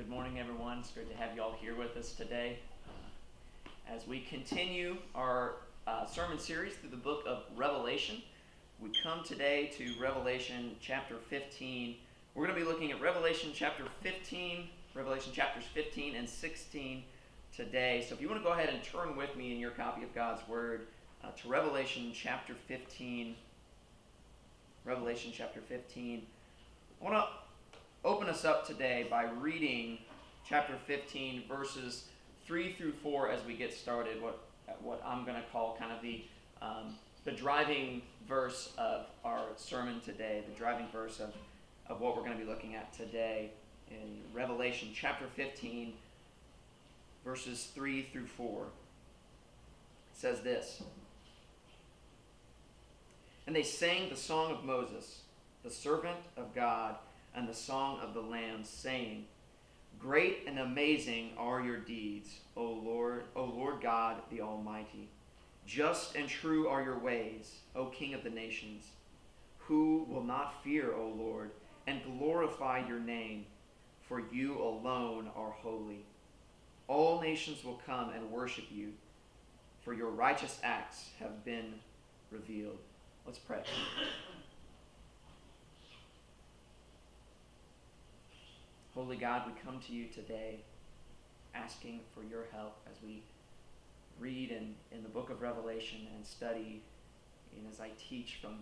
morning, everyone. It's great to have you all here with us today. As we continue our uh, sermon series through the book of Revelation, we come today to Revelation chapter 15. We're going to be looking at Revelation chapter 15, Revelation chapters 15 and 16 today. So if you want to go ahead and turn with me in your copy of God's Word uh, to Revelation chapter 15. Revelation chapter 15. I want to open us up today by reading chapter 15, verses 3 through 4 as we get started, what, what I'm going to call kind of the, um, the driving verse of our sermon today, the driving verse of, of what we're going to be looking at today in Revelation chapter 15, verses 3 through 4. It says this And they sang the song of Moses, the servant of God and the song of the Lamb, saying, Great and amazing are your deeds, O Lord, O Lord God the Almighty. Just and true are your ways, O King of the nations. Who will not fear, O Lord, and glorify your name? For you alone are holy. All nations will come and worship you, for your righteous acts have been revealed. Let's pray. Holy God, we come to you today asking for your help as we read in, in the book of Revelation and study, and as I teach from,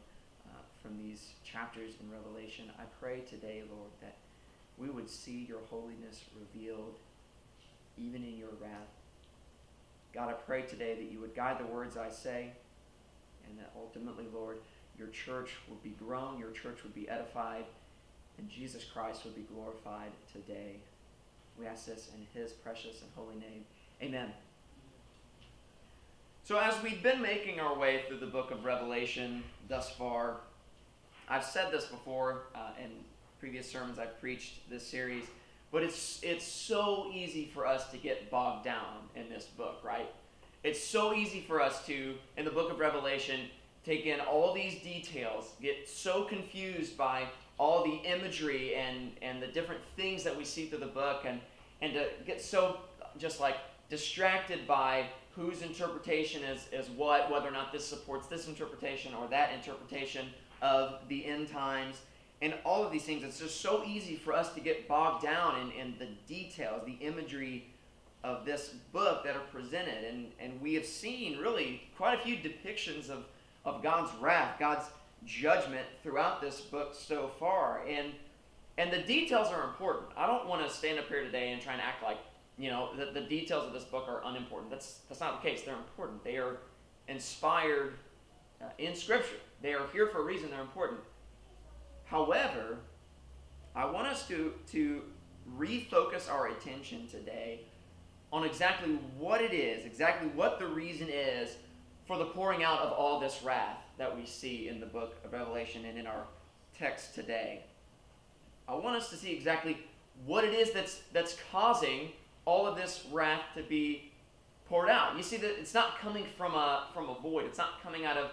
uh, from these chapters in Revelation, I pray today, Lord, that we would see your holiness revealed even in your wrath. God, I pray today that you would guide the words I say, and that ultimately, Lord, your church would be grown, your church would be edified, and Jesus Christ would be glorified today. We ask this in his precious and holy name. Amen. So, as we've been making our way through the book of Revelation thus far, I've said this before uh, in previous sermons I've preached this series, but it's, it's so easy for us to get bogged down in this book, right? It's so easy for us to, in the book of Revelation, take in all these details, get so confused by all the imagery and, and the different things that we see through the book and, and to get so just like distracted by whose interpretation is, is what, whether or not this supports this interpretation or that interpretation of the end times and all of these things. It's just so easy for us to get bogged down in, in the details, the imagery of this book that are presented. And, and we have seen really quite a few depictions of, of God's wrath, God's judgment throughout this book so far. And and the details are important. I don't want to stand up here today and try and act like, you know, the, the details of this book are unimportant. That's that's not the case. They're important. They are inspired uh, in Scripture. They are here for a reason. They're important. However, I want us to to refocus our attention today on exactly what it is, exactly what the reason is for the pouring out of all this wrath that we see in the book of Revelation and in our text today. I want us to see exactly what it is that's, that's causing all of this wrath to be poured out. You see that it's not coming from a, from a void, it's not coming out of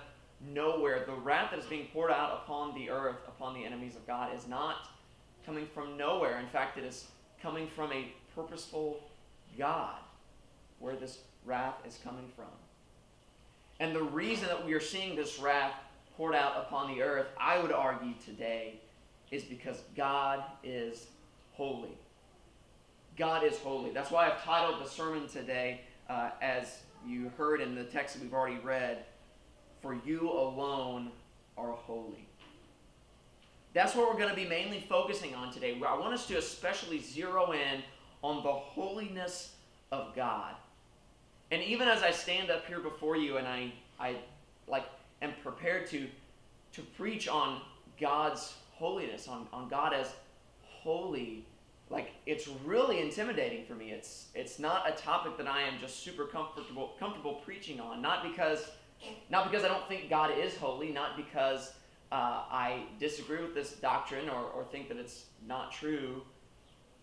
nowhere. The wrath that is being poured out upon the earth, upon the enemies of God, is not coming from nowhere. In fact, it is coming from a purposeful God where this wrath is coming from. And the reason that we are seeing this wrath poured out upon the earth, I would argue today, is because God is holy. God is holy. That's why I've titled the sermon today, uh, as you heard in the text that we've already read, For You Alone Are Holy. That's what we're going to be mainly focusing on today. I want us to especially zero in on the holiness of God. And even as I stand up here before you and I, I like am prepared to, to preach on God's holiness, on, on God as holy, like it's really intimidating for me. It's it's not a topic that I am just super comfortable comfortable preaching on. Not because not because I don't think God is holy, not because uh, I disagree with this doctrine or, or think that it's not true,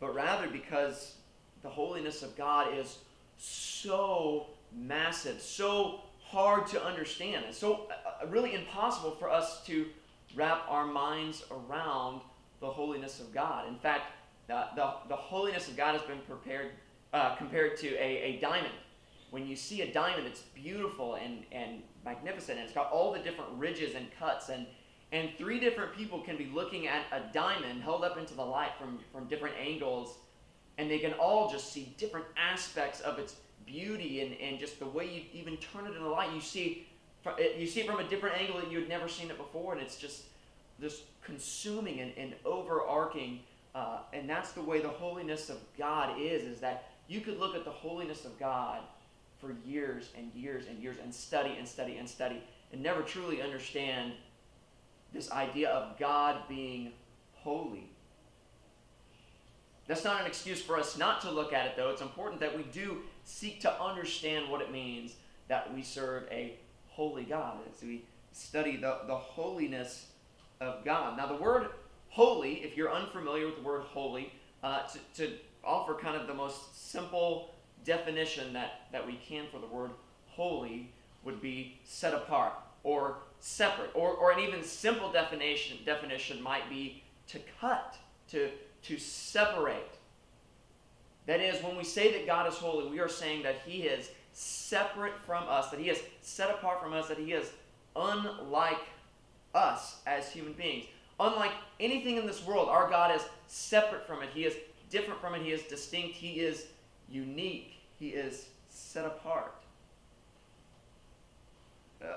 but rather because the holiness of God is so massive, so hard to understand. and so uh, uh, really impossible for us to wrap our minds around the holiness of God. In fact, the, the, the holiness of God has been prepared, uh, compared to a, a diamond. When you see a diamond, it's beautiful and, and magnificent, and it's got all the different ridges and cuts. And, and three different people can be looking at a diamond held up into the light from, from different angles, and they can all just see different aspects of its beauty and, and just the way you even turn it in the light. You see, you see it from a different angle that you had never seen it before, and it's just this consuming and, and overarching. Uh, and that's the way the holiness of God is, is that you could look at the holiness of God for years and years and years and study and study and study and never truly understand this idea of God being holy. That's not an excuse for us not to look at it, though. It's important that we do seek to understand what it means that we serve a holy God as we study the, the holiness of God. Now, the word holy, if you're unfamiliar with the word holy, uh, to, to offer kind of the most simple definition that, that we can for the word holy would be set apart or separate. Or, or an even simple definition, definition might be to cut, to, to separate. That is, when we say that God is holy, we are saying that He is separate from us, that He is set apart from us, that He is unlike us as human beings. Unlike anything in this world, our God is separate from it. He is different from it. He is distinct. He is unique. He is set apart.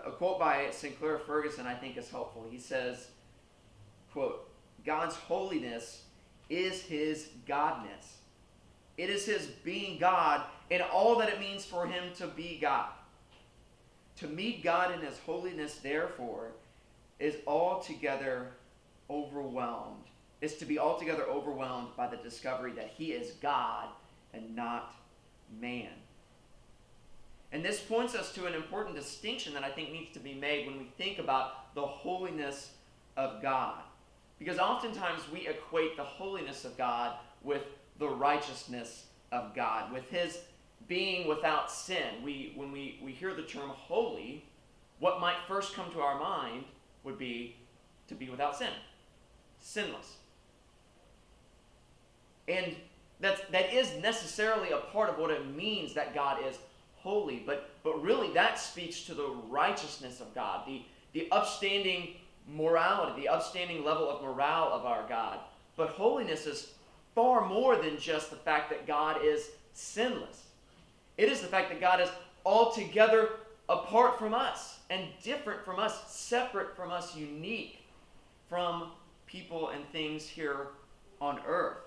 A quote by Sinclair Ferguson I think is helpful. He says, quote, God's holiness is his godness. It is his being God and all that it means for him to be God. To meet God in his holiness, therefore, is altogether overwhelmed, is to be altogether overwhelmed by the discovery that he is God and not man. And this points us to an important distinction that I think needs to be made when we think about the holiness of God. Because oftentimes we equate the holiness of God with the righteousness of God, with his being without sin. We, when we, we hear the term holy, what might first come to our mind would be to be without sin, sinless. And that's, that is necessarily a part of what it means that God is holy, but, but really that speaks to the righteousness of God, the, the upstanding morality, the upstanding level of morale of our God. But holiness is far more than just the fact that God is sinless. It is the fact that God is altogether apart from us and different from us, separate from us, unique from people and things here on earth.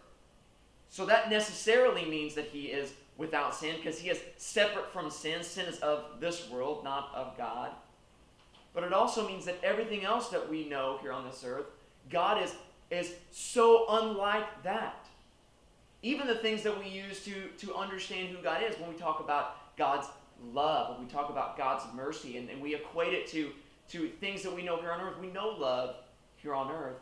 So that necessarily means that he is without sin because he is separate from sin. Sin is of this world, not of God. But it also means that everything else that we know here on this earth, God is, is so unlike that. Even the things that we use to, to understand who God is, when we talk about God's love, when we talk about God's mercy, and, and we equate it to, to things that we know here on earth. We know love here on earth,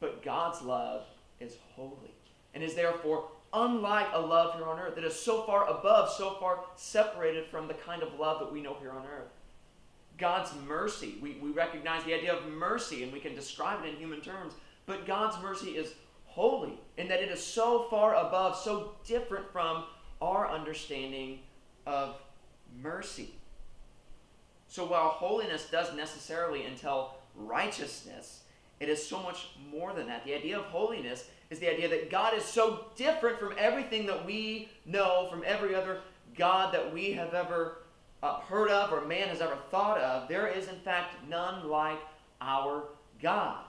but God's love is holy and is therefore unlike a love here on earth that is so far above, so far separated from the kind of love that we know here on earth. God's mercy, we, we recognize the idea of mercy and we can describe it in human terms, but God's mercy is holy in that it is so far above, so different from our understanding of mercy. So while holiness does necessarily entail righteousness, it is so much more than that. The idea of holiness is the idea that God is so different from everything that we know, from every other God that we have ever uh, heard of or man has ever thought of. There is, in fact, none like our God.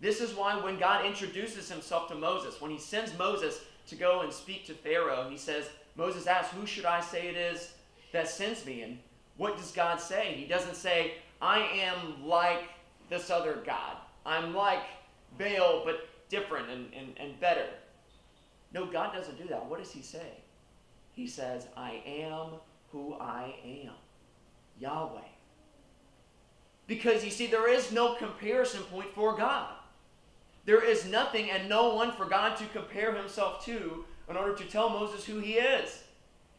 This is why when God introduces himself to Moses, when he sends Moses to go and speak to Pharaoh, he says, Moses asks, Who should I say it is that sends me? And what does God say? He doesn't say, I am like this other God. I'm like Baal, but different and, and, and better. No, God doesn't do that. What does he say? He says, I am who I am. Yahweh. Because you see, there is no comparison point for God. There is nothing and no one for God to compare himself to in order to tell Moses who he is.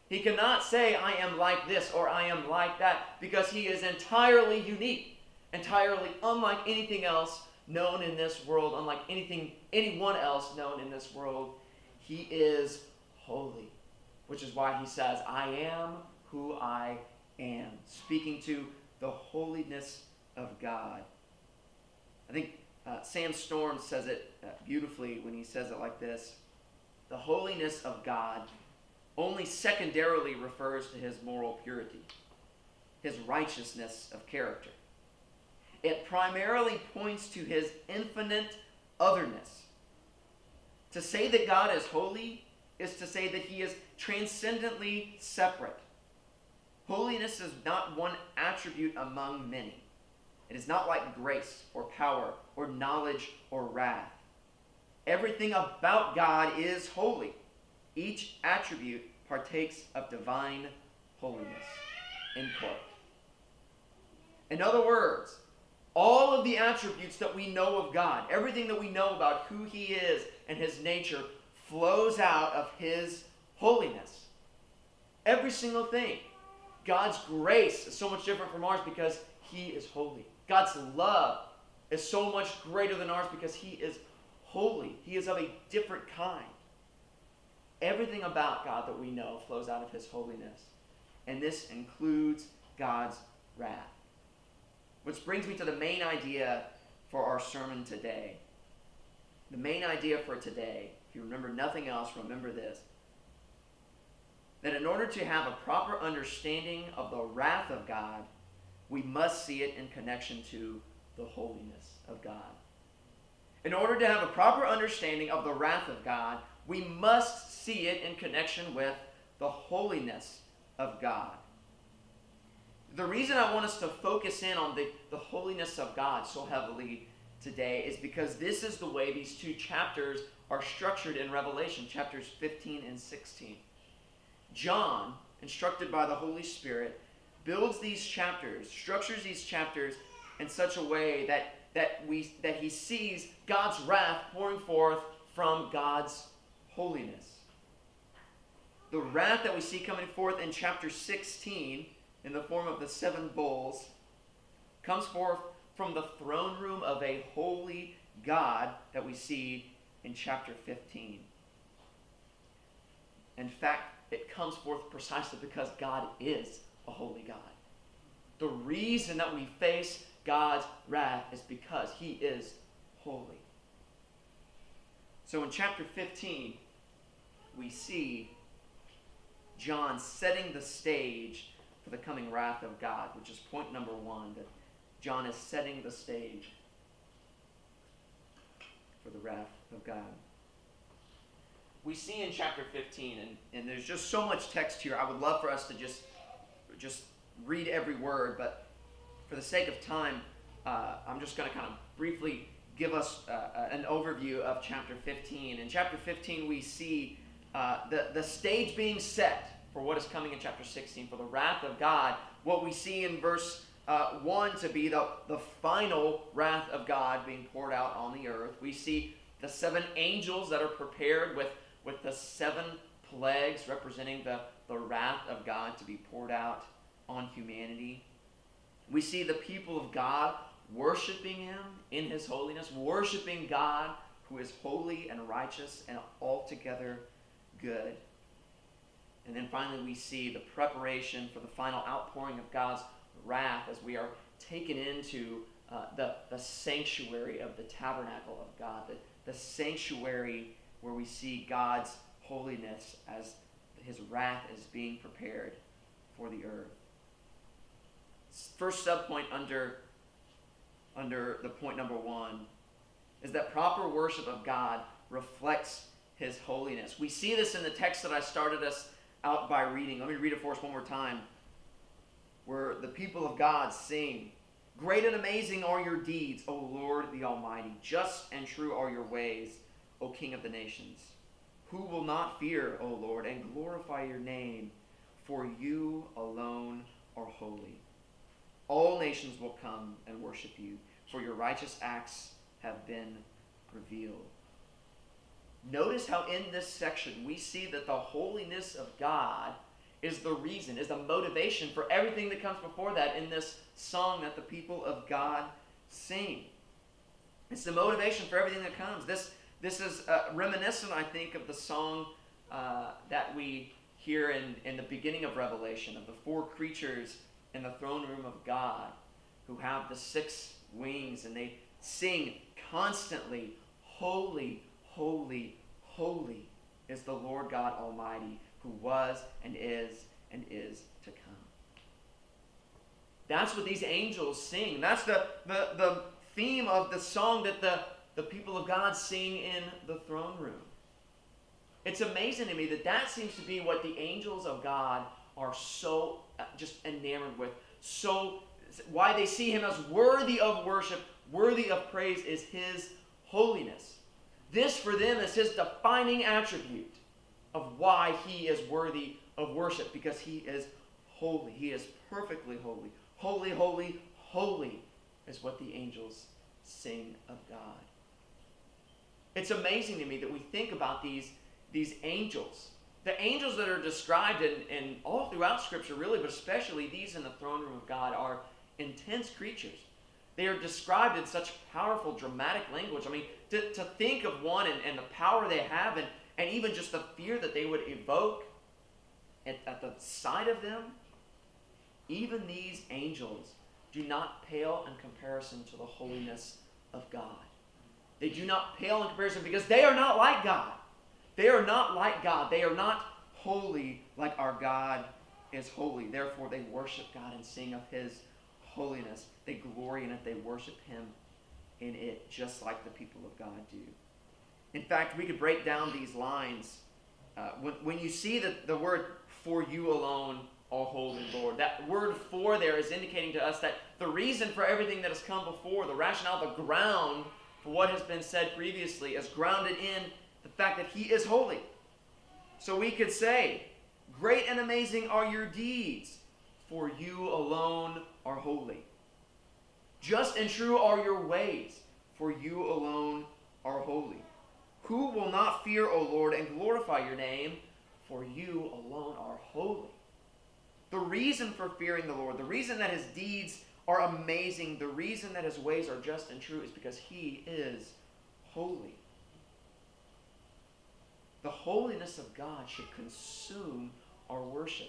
He cannot say, I am like this or I am like that, because he is entirely unique, entirely unlike anything else known in this world, unlike anything anyone else known in this world. He is holy, which is why he says, I am who I am, speaking to the holiness of God. I think uh, Sam Storm says it uh, beautifully when he says it like this The holiness of God only secondarily refers to his moral purity, his righteousness of character. It primarily points to his infinite otherness. To say that God is holy is to say that he is transcendently separate. Holiness is not one attribute among many. It is not like grace or power or knowledge or wrath. Everything about God is holy. Each attribute partakes of divine holiness. End quote. In other words, all of the attributes that we know of God, everything that we know about who He is and His nature, flows out of His holiness. Every single thing. God's grace is so much different from ours because He is holy. God's love is so much greater than ours because He is holy. He is of a different kind. Everything about God that we know flows out of His holiness. And this includes God's wrath. Which brings me to the main idea for our sermon today. The main idea for today, if you remember nothing else, remember this that in order to have a proper understanding of the wrath of God, we must see it in connection to the holiness of God. In order to have a proper understanding of the wrath of God, we must see it in connection with the holiness of God. The reason I want us to focus in on the, the holiness of God so heavily today is because this is the way these two chapters are structured in Revelation, chapters 15 and 16. John, instructed by the Holy Spirit, builds these chapters, structures these chapters in such a way that, that, we, that he sees God's wrath pouring forth from God's holiness. The wrath that we see coming forth in chapter 16 in the form of the seven bowls comes forth from the throne room of a holy God that we see in chapter 15. In fact, it comes forth precisely because God is a holy God. The reason that we face God's wrath is because he is holy. So in chapter 15, we see John setting the stage for the coming wrath of God, which is point number one, that John is setting the stage for the wrath of God we see in chapter 15, and, and there's just so much text here. I would love for us to just, just read every word, but for the sake of time, uh, I'm just going to kind of briefly give us uh, an overview of chapter 15. In chapter 15, we see uh, the, the stage being set for what is coming in chapter 16, for the wrath of God. What we see in verse uh, 1 to be the, the final wrath of God being poured out on the earth. We see the seven angels that are prepared with with the seven plagues representing the, the wrath of God to be poured out on humanity. We see the people of God worshiping Him in His holiness, worshiping God who is holy and righteous and altogether good. And then finally, we see the preparation for the final outpouring of God's wrath as we are taken into uh, the, the sanctuary of the tabernacle of God, the, the sanctuary where we see God's holiness as his wrath is being prepared for the earth. First subpoint under, under the point number one is that proper worship of God reflects his holiness. We see this in the text that I started us out by reading. Let me read it for us one more time. Where the people of God sing, Great and amazing are your deeds, O Lord the Almighty. Just and true are your ways. O King of the nations. Who will not fear, O Lord, and glorify your name, for you alone are holy. All nations will come and worship you, for your righteous acts have been revealed. Notice how in this section we see that the holiness of God is the reason, is the motivation for everything that comes before that in this song that the people of God sing. It's the motivation for everything that comes. This, this is uh, reminiscent, I think, of the song uh, that we hear in, in the beginning of Revelation of the four creatures in the throne room of God who have the six wings and they sing constantly, Holy, holy, holy is the Lord God Almighty who was and is and is to come. That's what these angels sing. That's the, the, the theme of the song that the, the people of God sing in the throne room. It's amazing to me that that seems to be what the angels of God are so uh, just enamored with. So, why they see him as worthy of worship, worthy of praise, is his holiness. This for them is his defining attribute of why he is worthy of worship, because he is holy. He is perfectly holy. Holy, holy, holy is what the angels sing of God. It's amazing to me that we think about these, these angels. The angels that are described in, in all throughout Scripture, really, but especially these in the throne room of God, are intense creatures. They are described in such powerful, dramatic language. I mean, to, to think of one and, and the power they have, and, and even just the fear that they would evoke at, at the sight of them, even these angels do not pale in comparison to the holiness of God. They do not pale in comparison because they are not like God. They are not like God. They are not holy like our God is holy. Therefore, they worship God and sing of His holiness. They glory in it. They worship Him in it, just like the people of God do. In fact, we could break down these lines. Uh, when, when you see the, the word for you alone, O holy Lord, that word for there is indicating to us that the reason for everything that has come before, the rationale, the ground for what has been said previously, is grounded in the fact that He is holy. So we could say, Great and amazing are your deeds, for you alone are holy. Just and true are your ways, for you alone are holy. Who will not fear, O Lord, and glorify your name? For you alone are holy. The reason for fearing the Lord, the reason that his deeds are amazing, the reason that his ways are just and true is because he is holy. The holiness of God should consume our worship.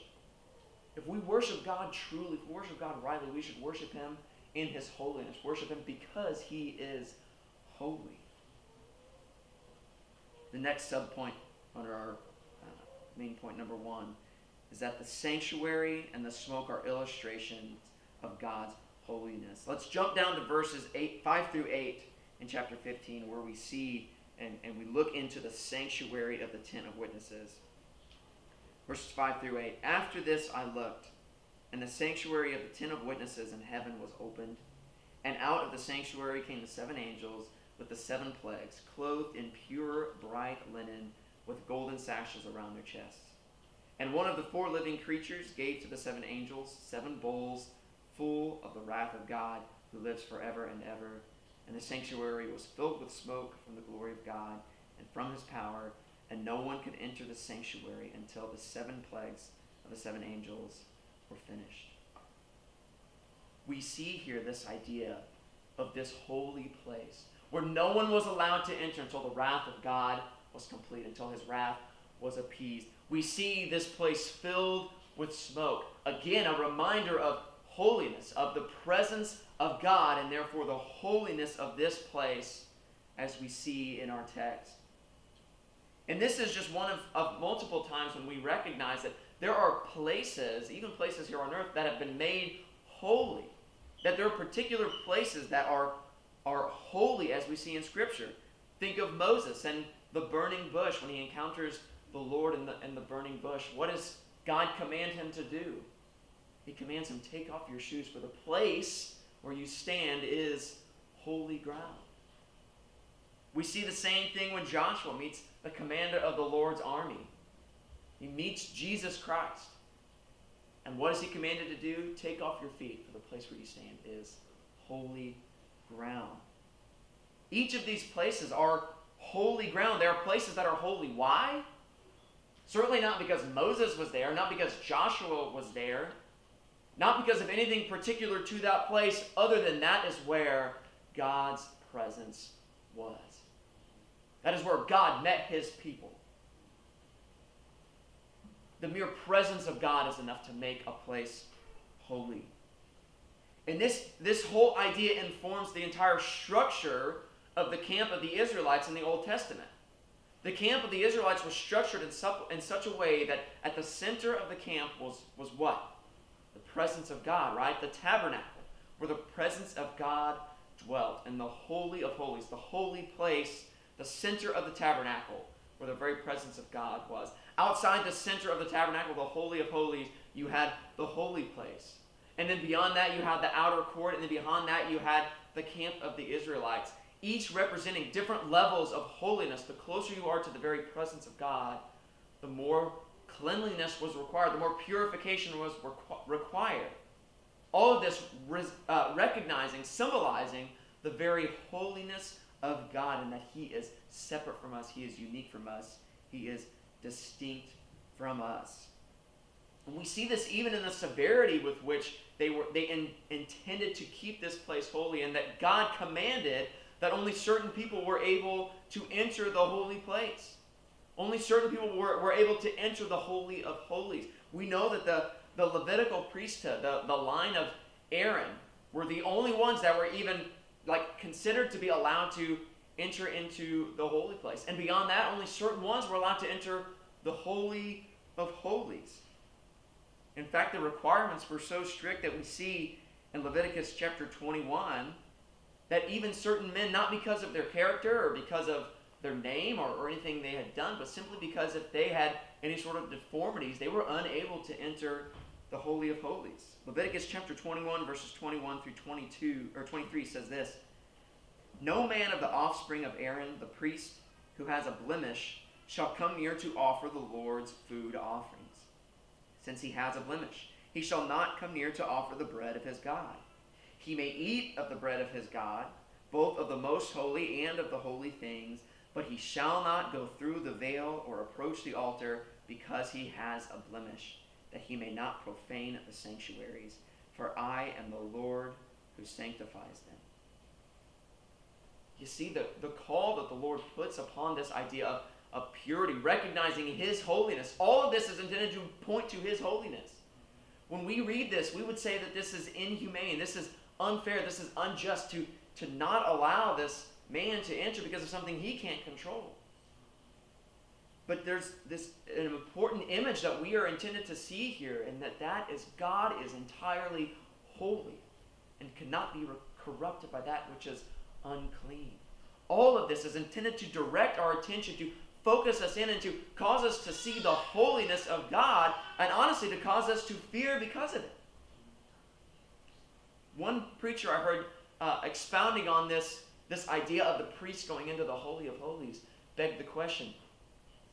If we worship God truly, if we worship God rightly, we should worship him in his holiness. Worship him because he is holy. The next subpoint under our uh, main point number one is that the sanctuary and the smoke are illustrations of God's holiness. Let's jump down to verses eight, 5 through 8 in chapter 15, where we see and, and we look into the sanctuary of the tent of witnesses. Verses 5 through 8. After this I looked, and the sanctuary of the tent of witnesses in heaven was opened, and out of the sanctuary came the seven angels with the seven plagues, clothed in pure, bright linen, with golden sashes around their chests. And one of the four living creatures gave to the seven angels seven bowls full of the wrath of God, who lives forever and ever. And the sanctuary was filled with smoke from the glory of God and from his power, and no one could enter the sanctuary until the seven plagues of the seven angels were finished. We see here this idea of this holy place where no one was allowed to enter until the wrath of God was complete, until his wrath was appeased. We see this place filled with smoke. Again, a reminder of holiness, of the presence of God, and therefore the holiness of this place as we see in our text. And this is just one of, of multiple times when we recognize that there are places, even places here on earth, that have been made holy. That there are particular places that are, are holy as we see in Scripture. Think of Moses and the burning bush when he encounters the Lord in the, in the burning bush. What does God command him to do? He commands him, Take off your shoes, for the place where you stand is holy ground. We see the same thing when Joshua meets the commander of the Lord's army. He meets Jesus Christ. And what is he commanded to do? Take off your feet, for the place where you stand is holy ground. Each of these places are holy ground. There are places that are holy. Why? Certainly not because Moses was there, not because Joshua was there, not because of anything particular to that place, other than that is where God's presence was. That is where God met his people. The mere presence of God is enough to make a place holy. And this, this whole idea informs the entire structure of the camp of the Israelites in the Old Testament. The camp of the Israelites was structured in, in such a way that at the center of the camp was, was what? The presence of God, right? The tabernacle, where the presence of God dwelt, and the Holy of Holies, the holy place, the center of the tabernacle, where the very presence of God was. Outside the center of the tabernacle, the Holy of Holies, you had the holy place. And then beyond that, you had the outer court, and then beyond that, you had the camp of the Israelites each representing different levels of holiness. The closer you are to the very presence of God, the more cleanliness was required, the more purification was requ- required. All of this uh, recognizing, symbolizing the very holiness of God and that He is separate from us, He is unique from us, He is distinct from us. And we see this even in the severity with which they were they in, intended to keep this place holy and that God commanded that only certain people were able to enter the holy place. Only certain people were, were able to enter the Holy of Holies. We know that the, the Levitical priesthood, the, the line of Aaron, were the only ones that were even like considered to be allowed to enter into the holy place. And beyond that, only certain ones were allowed to enter the Holy of Holies. In fact, the requirements were so strict that we see in Leviticus chapter 21 that even certain men, not because of their character or because of their name or, or anything they had done, but simply because if they had any sort of deformities, they were unable to enter the Holy of Holies. Leviticus chapter 21, verses 21 through 22 or 23 says this No man of the offspring of Aaron, the priest, who has a blemish, shall come near to offer the Lord's food offerings, since he has a blemish. He shall not come near to offer the bread of his God he may eat of the bread of his God, both of the most holy and of the holy things, but he shall not go through the veil or approach the altar because he has a blemish, that he may not profane the sanctuaries. For I am the Lord who sanctifies them. You see, the, the call that the Lord puts upon this idea of, of purity, recognizing his holiness, all of this is intended to point to his holiness. When we read this, we would say that this is inhumane. This is unfair, this is unjust to, to not allow this man to enter because of something he can't control. But there's this an important image that we are intended to see here, and that that is God is entirely holy and cannot be corrupted by that which is unclean. All of this is intended to direct our attention, to focus us in, and to cause us to see the holiness of God, and honestly, to cause us to fear because of it. One preacher I heard uh, expounding on this, this idea of the priest going into the Holy of Holies begged the question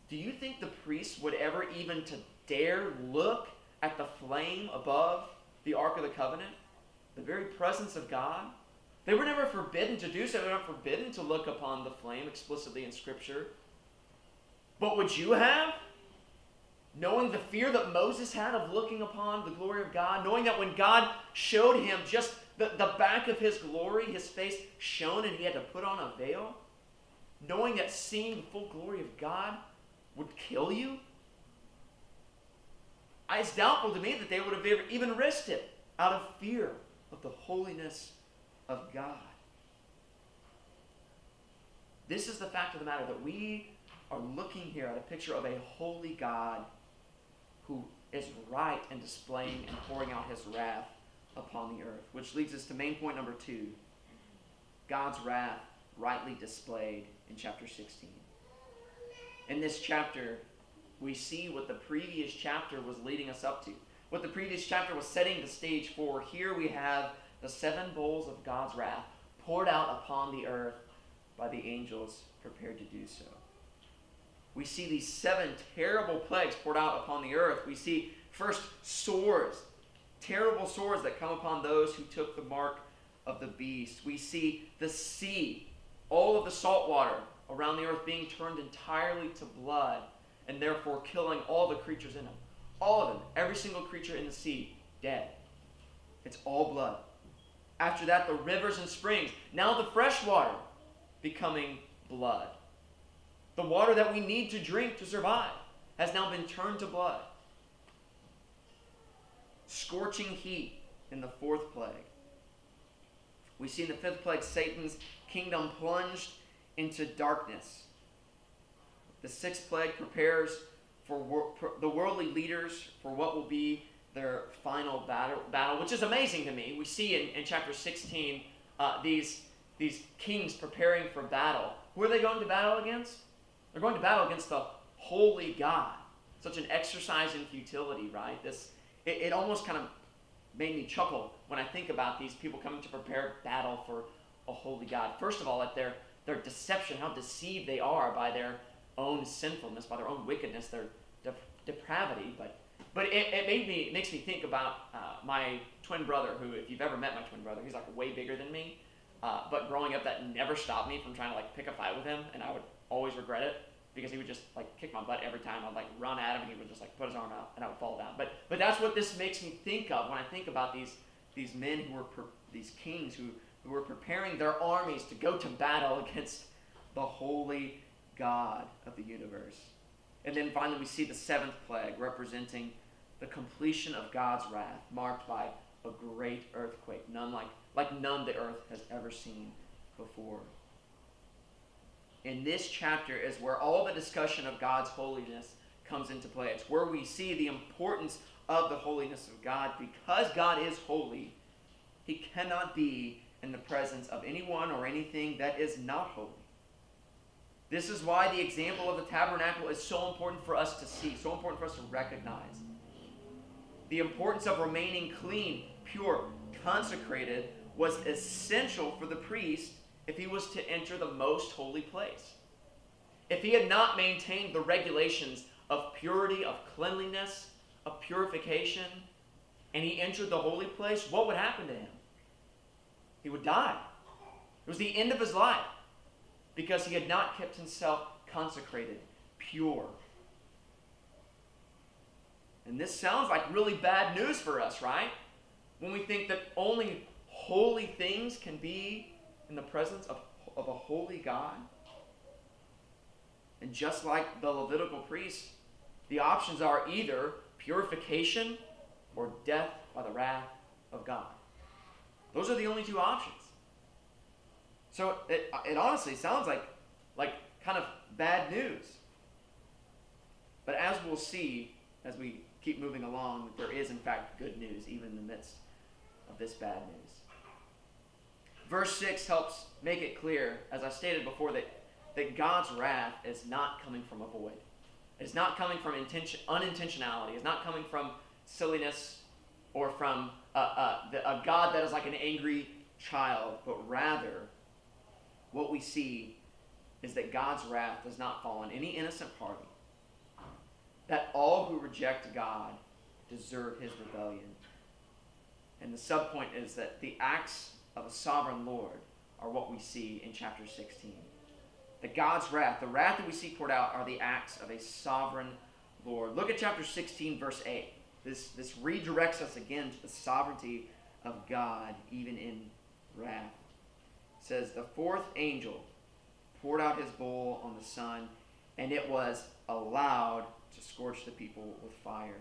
Do you think the priests would ever even to dare look at the flame above the Ark of the Covenant? The very presence of God? They were never forbidden to do so. They were not forbidden to look upon the flame explicitly in Scripture. But would you have? knowing the fear that Moses had of looking upon the glory of God, knowing that when God showed him just the, the back of his glory, his face shone and he had to put on a veil, knowing that seeing the full glory of God would kill you, it's doubtful to me that they would have even risked it out of fear of the holiness of God. This is the fact of the matter that we are looking here at a picture of a holy God who is right in displaying and pouring out his wrath upon the earth. Which leads us to main point number two God's wrath rightly displayed in chapter 16. In this chapter, we see what the previous chapter was leading us up to. What the previous chapter was setting the stage for. Here we have the seven bowls of God's wrath poured out upon the earth by the angels prepared to do so we see these seven terrible plagues poured out upon the earth. We see first swords, terrible swords that come upon those who took the mark of the beast. We see the sea, all of the salt water around the earth being turned entirely to blood and therefore killing all the creatures in them. All of them, every single creature in the sea, dead. It's all blood. After that, the rivers and springs. Now the fresh water becoming blood. The water that we need to drink to survive has now been turned to blood. Scorching heat in the fourth plague. We see in the fifth plague Satan's kingdom plunged into darkness. The sixth plague prepares for, wor- the worldly leaders for what will be their final battle, battle, which is amazing to me. We see in, in chapter 16 uh, these, these kings preparing for battle. Who are they going to battle against? They're going to battle against the holy God. Such an exercise in futility, right? This it, it almost kind of made me chuckle when I think about these people coming to prepare battle for a holy God. First of all, at their their deception, how deceived they are by their own sinfulness, by their own wickedness, their de- depravity. But but it, it made me it makes me think about uh, my twin brother, who if you've ever met my twin brother, he's like way bigger than me. Uh, but growing up, that never stopped me from trying to like pick a fight with him, and I would always regret it because he would just like kick my butt every time. I'd like run at him, and he would just like put his arm out, and I would fall down. But but that's what this makes me think of when I think about these these men who were these kings who who were preparing their armies to go to battle against the holy God of the universe. And then finally, we see the seventh plague representing the completion of God's wrath, marked by a great earthquake, none like, like none the earth has ever seen before. In this chapter is where all the discussion of God's holiness comes into play. It's where we see the importance of the holiness of God. Because God is holy, he cannot be in the presence of anyone or anything that is not holy. This is why the example of the tabernacle is so important for us to see, so important for us to recognize. The importance of remaining clean, pure, consecrated was essential for the priest if he was to enter the most holy place. If he had not maintained the regulations of purity, of cleanliness, of purification, and he entered the holy place, what would happen to him? He would die. It was the end of his life because he had not kept himself consecrated, pure. And this sounds like really bad news for us, right? When we think that only holy things can be in the presence of, of a holy God. And just like the Levitical priests, the options are either purification or death by the wrath of God. Those are the only two options. So it, it honestly sounds like, like kind of bad news. But as we'll see as we keep moving along, there is in fact good news even in the midst of this bad news. Verse 6 helps make it clear, as I stated before, that, that God's wrath is not coming from a void. It's not coming from intention, unintentionality. It's not coming from silliness or from uh, uh, a, a, a God that is like an angry child, but rather what we see is that God's wrath does not fall on any innocent party. That all who reject God deserve his rebellion. And the subpoint is that the acts of a sovereign Lord are what we see in chapter 16. The God's wrath, the wrath that we see poured out, are the acts of a sovereign Lord. Look at chapter 16, verse 8. This, this redirects us again to the sovereignty of God, even in wrath. It says, The fourth angel poured out his bowl on the sun, and it was allowed to scorch the people with fire.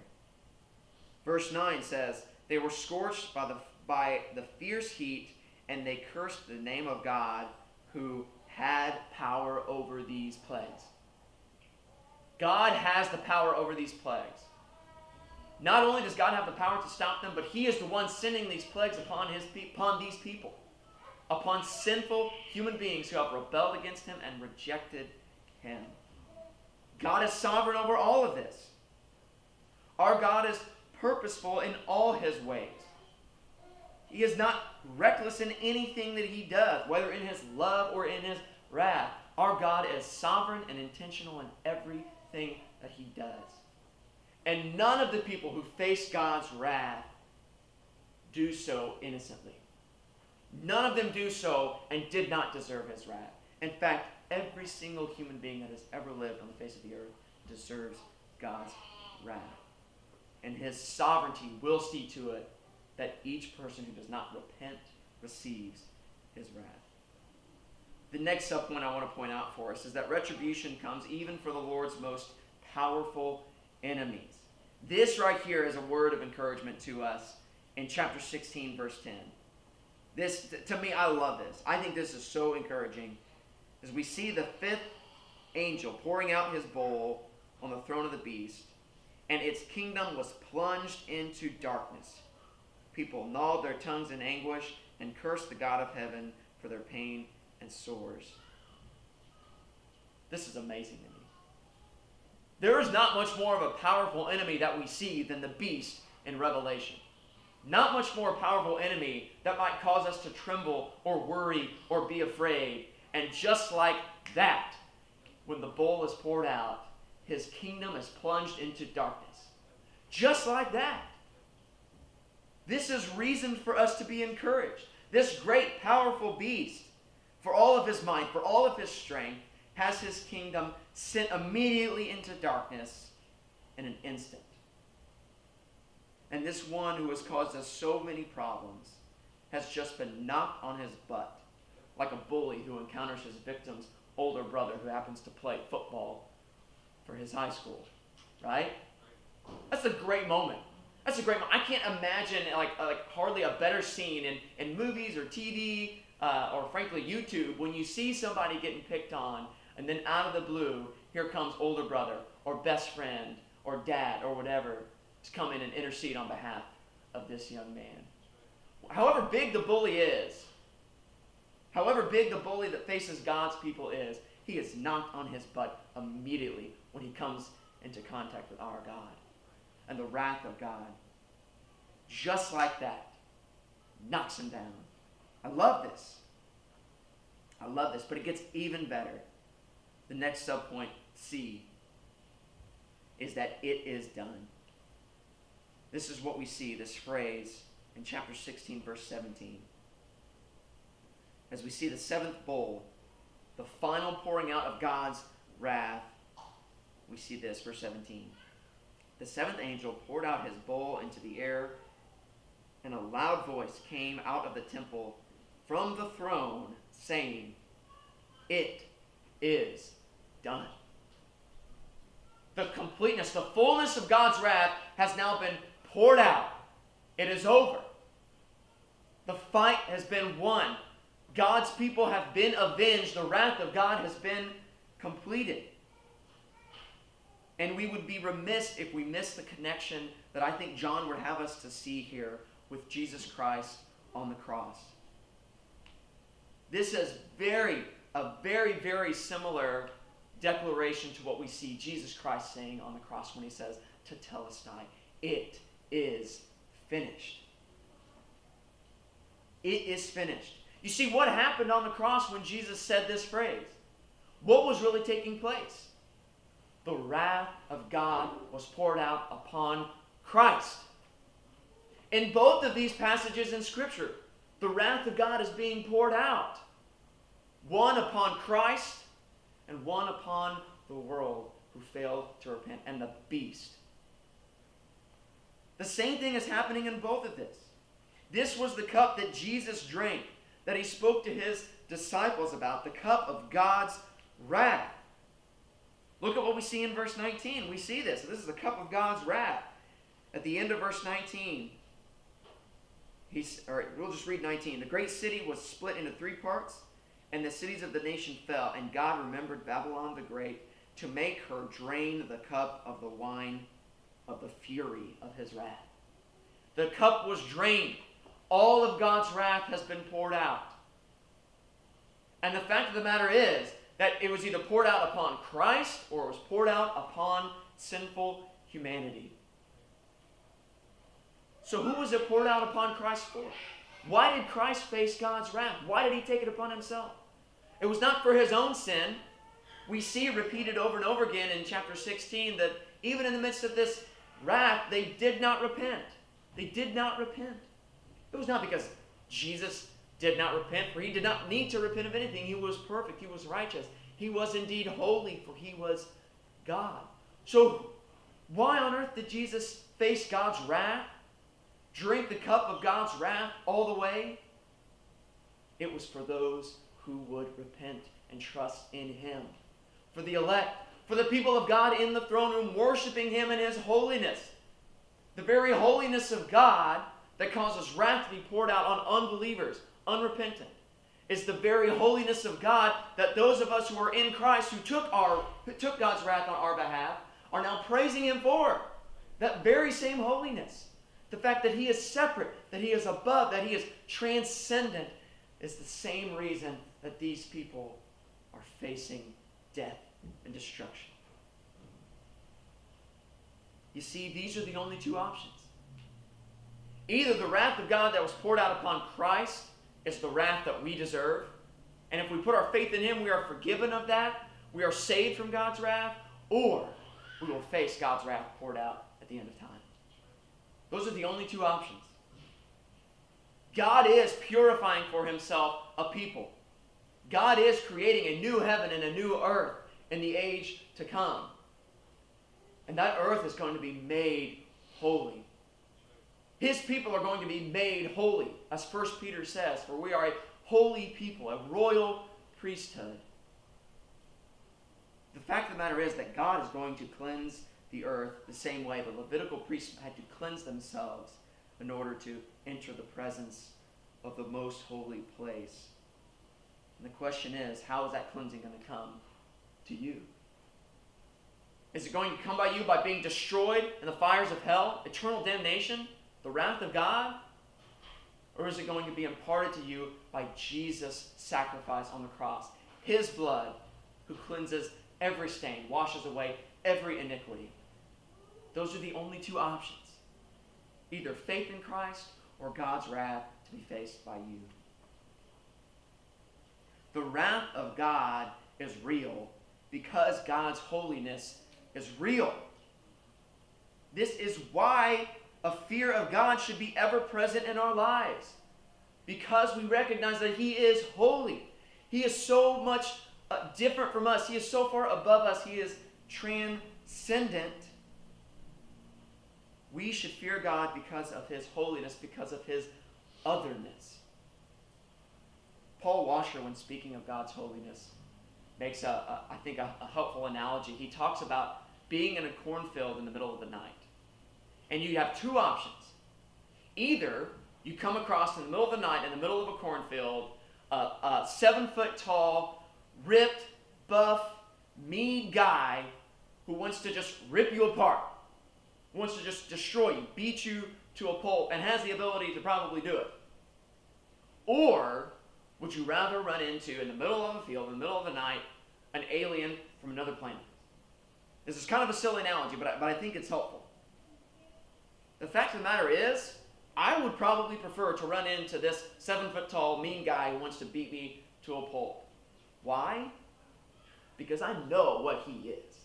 Verse 9 says, They were scorched by the, by the fierce heat, and they cursed the name of God who had power over these plagues. God has the power over these plagues. Not only does God have the power to stop them, but He is the one sending these plagues upon, his, upon these people, upon sinful human beings who have rebelled against Him and rejected Him. God is sovereign over all of this. Our God is purposeful in all His ways. He is not reckless in anything that He does, whether in His love or in His wrath. Our God is sovereign and intentional in everything that He does. And none of the people who face God's wrath do so innocently. None of them do so and did not deserve his wrath. In fact, every single human being that has ever lived on the face of the earth deserves God's wrath. And his sovereignty will see to it that each person who does not repent receives his wrath. the next subpoint I want to point out for us is that retribution comes even for the Lord's most powerful enemies. This right here is a word of encouragement to us in chapter 16, verse 10. This, to me, I love this. I think this is so encouraging as we see the fifth angel pouring out his bowl on the throne of the beast, and its kingdom was plunged into darkness. People gnawed their tongues in anguish and cursed the God of heaven for their pain and sores. This is amazing to me. There is not much more of a powerful enemy that we see than the beast in Revelation. Not much more powerful enemy that might cause us to tremble or worry or be afraid. And just like that, when the bowl is poured out, his kingdom is plunged into darkness. Just like that. This is reason for us to be encouraged. This great, powerful beast, for all of his might, for all of his strength, has his kingdom sent immediately into darkness in an instant. And this one who has caused us so many problems has just been knocked on his butt, like a bully who encounters his victim's older brother who happens to play football for his high school. Right? That's a great moment. That's a great moment. I can't imagine like, like hardly a better scene in, in movies or TV uh, or frankly YouTube when you see somebody getting picked on and then out of the blue here comes older brother or best friend or dad or whatever to come in and intercede on behalf of this young man. However big the bully is, however big the bully that faces God's people is, he is knocked on his butt immediately when he comes into contact with our God and the wrath of God. Just like that, knocks him down. I love this. I love this, but it gets even better. The next subpoint, C, is that it is done. This is what we see, this phrase in chapter 16, verse 17. As we see the seventh bowl, the final pouring out of God's wrath, we see this, verse 17. The seventh angel poured out his bowl into the air, and a loud voice came out of the temple from the throne, saying, It is done. The completeness, the fullness of God's wrath has now been poured out. It is over. The fight has been won. God's people have been avenged. The wrath of God has been completed. And we would be remiss if we missed the connection that I think John would have us to see here with Jesus Christ on the cross. This is very, a very, very similar declaration to what we see Jesus Christ saying on the cross when he says, Tetelestai, it is finished. It is finished. You see, what happened on the cross when Jesus said this phrase? What was really taking place? The wrath of God was poured out upon Christ. In both of these passages in Scripture, the wrath of God is being poured out. One upon Christ and one upon the world who failed to repent, and the beast the same thing is happening in both of this. This was the cup that Jesus drank, that he spoke to his disciples about, the cup of God's wrath. Look at what we see in verse 19. We see this. This is the cup of God's wrath. At the end of verse 19, he's, all right, we'll just read 19. The great city was split into three parts, and the cities of the nation fell, and God remembered Babylon the Great to make her drain the cup of the wine of the fury of his wrath. The cup was drained. All of God's wrath has been poured out. And the fact of the matter is that it was either poured out upon Christ or it was poured out upon sinful humanity. So, who was it poured out upon Christ for? Why did Christ face God's wrath? Why did he take it upon himself? It was not for his own sin. We see repeated over and over again in chapter 16 that even in the midst of this wrath, they did not repent. They did not repent. It was not because Jesus did not repent, for he did not need to repent of anything. He was perfect, he was righteous, he was indeed holy, for he was God. So, why on earth did Jesus face God's wrath? Drink the cup of God's wrath all the way? It was for those who would repent and trust in him. For the elect, for the people of God in the throne room, worshiping him in his holiness. The very holiness of God that causes wrath to be poured out on unbelievers, unrepentant, is the very holiness of God that those of us who are in Christ, who took our who took God's wrath on our behalf, are now praising him for. That very same holiness. The fact that he is separate, that he is above, that he is transcendent, is the same reason that these people are facing death and destruction. You see, these are the only two options. Either the wrath of God that was poured out upon Christ is the wrath that we deserve, and if we put our faith in Him, we are forgiven of that, we are saved from God's wrath, or we will face God's wrath poured out at the end of time. Those are the only two options. God is purifying for Himself a people. God is creating a new heaven and a new earth in the age to come. And that earth is going to be made holy. His people are going to be made holy, as 1 Peter says, for we are a holy people, a royal priesthood. The fact of the matter is that God is going to cleanse the earth the same way the Levitical priests had to cleanse themselves in order to enter the presence of the most holy place. And the question is, how is that cleansing going to come to you? Is it going to come by you by being destroyed in the fires of hell, eternal damnation, the wrath of God? Or is it going to be imparted to you by Jesus' sacrifice on the cross? His blood, who cleanses every stain, washes away every iniquity. Those are the only two options either faith in Christ or God's wrath to be faced by you. The wrath of God is real because God's holiness is real. This is why a fear of God should be ever present in our lives. Because we recognize that He is holy. He is so much uh, different from us. He is so far above us. He is transcendent. We should fear God because of His holiness, because of His otherness. Paul Washer, when speaking of God's holiness, makes, a, a I think, a, a helpful analogy. He talks about being in a cornfield in the middle of the night. And you have two options. Either you come across in the middle of the night, in the middle of a cornfield, a, a seven foot tall, ripped, buff, mean guy who wants to just rip you apart, wants to just destroy you, beat you to a pulp, and has the ability to probably do it. Or would you rather run into, in the middle of a field, in the middle of the night, an alien from another planet? This is kind of a silly analogy, but I, but I think it's helpful. The fact of the matter is, I would probably prefer to run into this seven foot tall, mean guy who wants to beat me to a pulp. Why? Because I know what he is.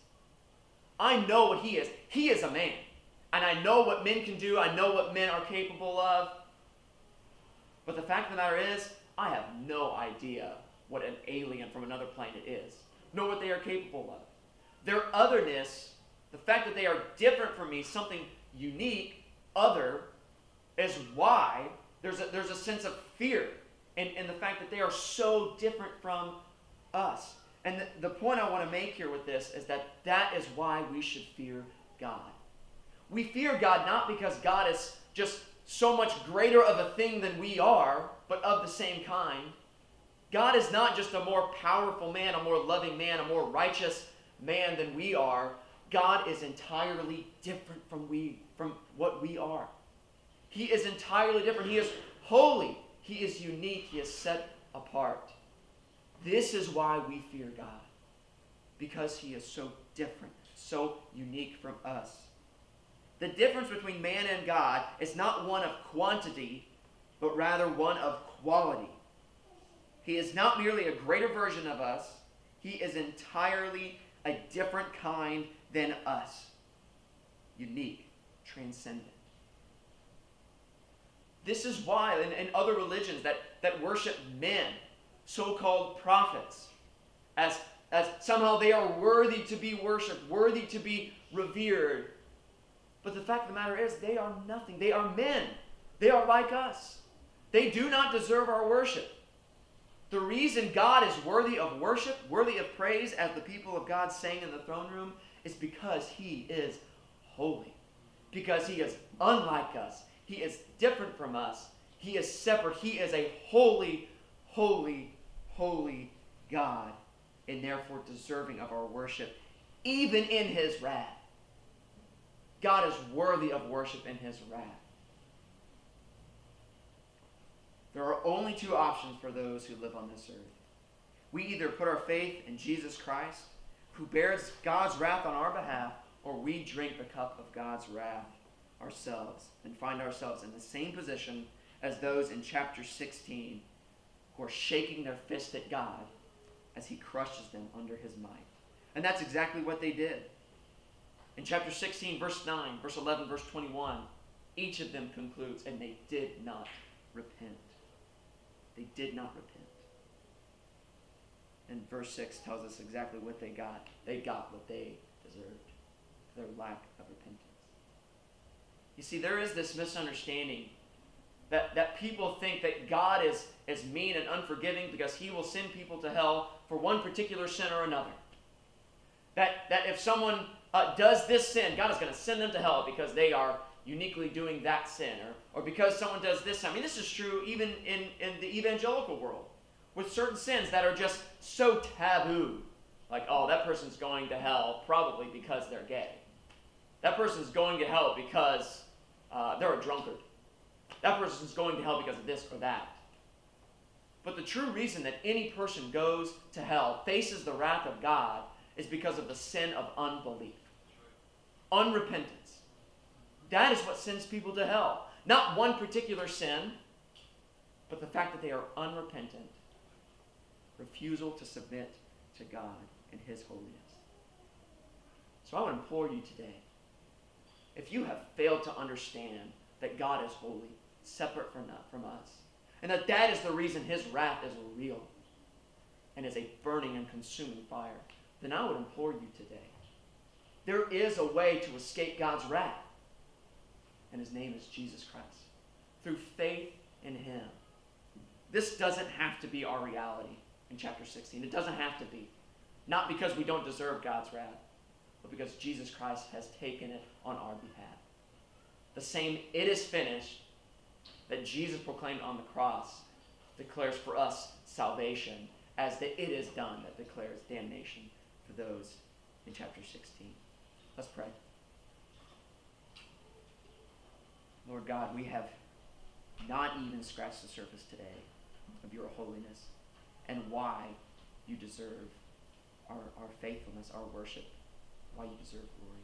I know what he is. He is a man. And I know what men can do, I know what men are capable of. But the fact of the matter is, I have no idea what an alien from another planet is, nor what they are capable of. Their otherness, the fact that they are different from me, something unique, other, is why there's a, there's a sense of fear in, in the fact that they are so different from us. And the, the point I want to make here with this is that that is why we should fear God. We fear God not because God is just so much greater of a thing than we are, but of the same kind. God is not just a more powerful man, a more loving man, a more righteous man than we are. God is entirely different from we from what we are. He is entirely different. He is holy. He is unique. He is set apart. This is why we fear God. Because he is so different, so unique from us. The difference between man and God is not one of quantity, but rather one of quality. He is not merely a greater version of us, he is entirely a different kind than us. Unique, transcendent. This is why in, in other religions that, that worship men, so called prophets, as, as somehow they are worthy to be worshiped, worthy to be revered, but the fact of the matter is, they are nothing. They are men. They are like us. They do not deserve our worship. The reason God is worthy of worship, worthy of praise, as the people of God sang in the throne room, is because He is holy. Because He is unlike us. He is different from us. He is separate. He is a holy, holy, holy God, and therefore deserving of our worship, even in His wrath. God is worthy of worship in His wrath. There are only two options for those who live on this earth. We either put our faith in Jesus Christ, who bears God's wrath on our behalf, or we drink the cup of God's wrath ourselves and find ourselves in the same position as those in chapter 16 who are shaking their fist at God as he crushes them under his might. And that's exactly what they did. In chapter 16, verse 9, verse 11, verse 21, each of them concludes, and they did not repent. They did not repent. And verse 6 tells us exactly what they got. They got what they deserved their lack of repentance. You see, there is this misunderstanding that, that people think that God is, is mean and unforgiving because he will send people to hell for one particular sin or another. That, that if someone uh, does this sin, God is going to send them to hell because they are uniquely doing that sin, or, or because someone does this. I mean, this is true even in, in the evangelical world with certain sins that are just so taboo. Like, oh, that person's going to hell probably because they're gay. That person's going to hell because uh, they're a drunkard. That person's going to hell because of this or that. But the true reason that any person goes to hell, faces the wrath of God, is because of the sin of unbelief, unrepentance. That is what sends people to hell. Not one particular sin, but the fact that they are unrepentant, refusal to submit to God and His holiness. So I would implore you today if you have failed to understand that God is holy, separate from, from us, and that that is the reason His wrath is real and is a burning and consuming fire, then I would implore you today. There is a way to escape God's wrath and his name is Jesus Christ. Through faith in him. This doesn't have to be our reality in chapter 16. It doesn't have to be. Not because we don't deserve God's wrath, but because Jesus Christ has taken it on our behalf. The same it is finished that Jesus proclaimed on the cross declares for us salvation as the it is done that declares damnation for those in chapter 16. Let's pray. Lord God, we have not even scratched the surface today of your holiness and why you deserve our, our faithfulness, our worship, why you deserve glory.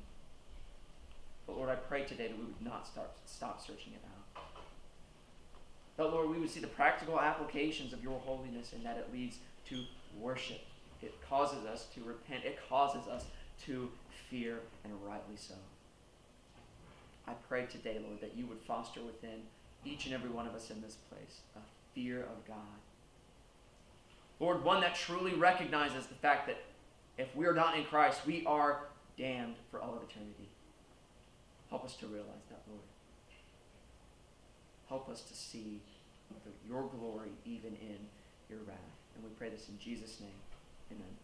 But Lord, I pray today that we would not start, stop searching it out. But Lord, we would see the practical applications of your holiness and that it leads to worship. It causes us to repent. It causes us to fear, and rightly so. I pray today, Lord, that you would foster within each and every one of us in this place a fear of God. Lord, one that truly recognizes the fact that if we are not in Christ, we are damned for all of eternity. Help us to realize that, Lord. Help us to see your glory even in your wrath. And we pray this in Jesus' name. Amen.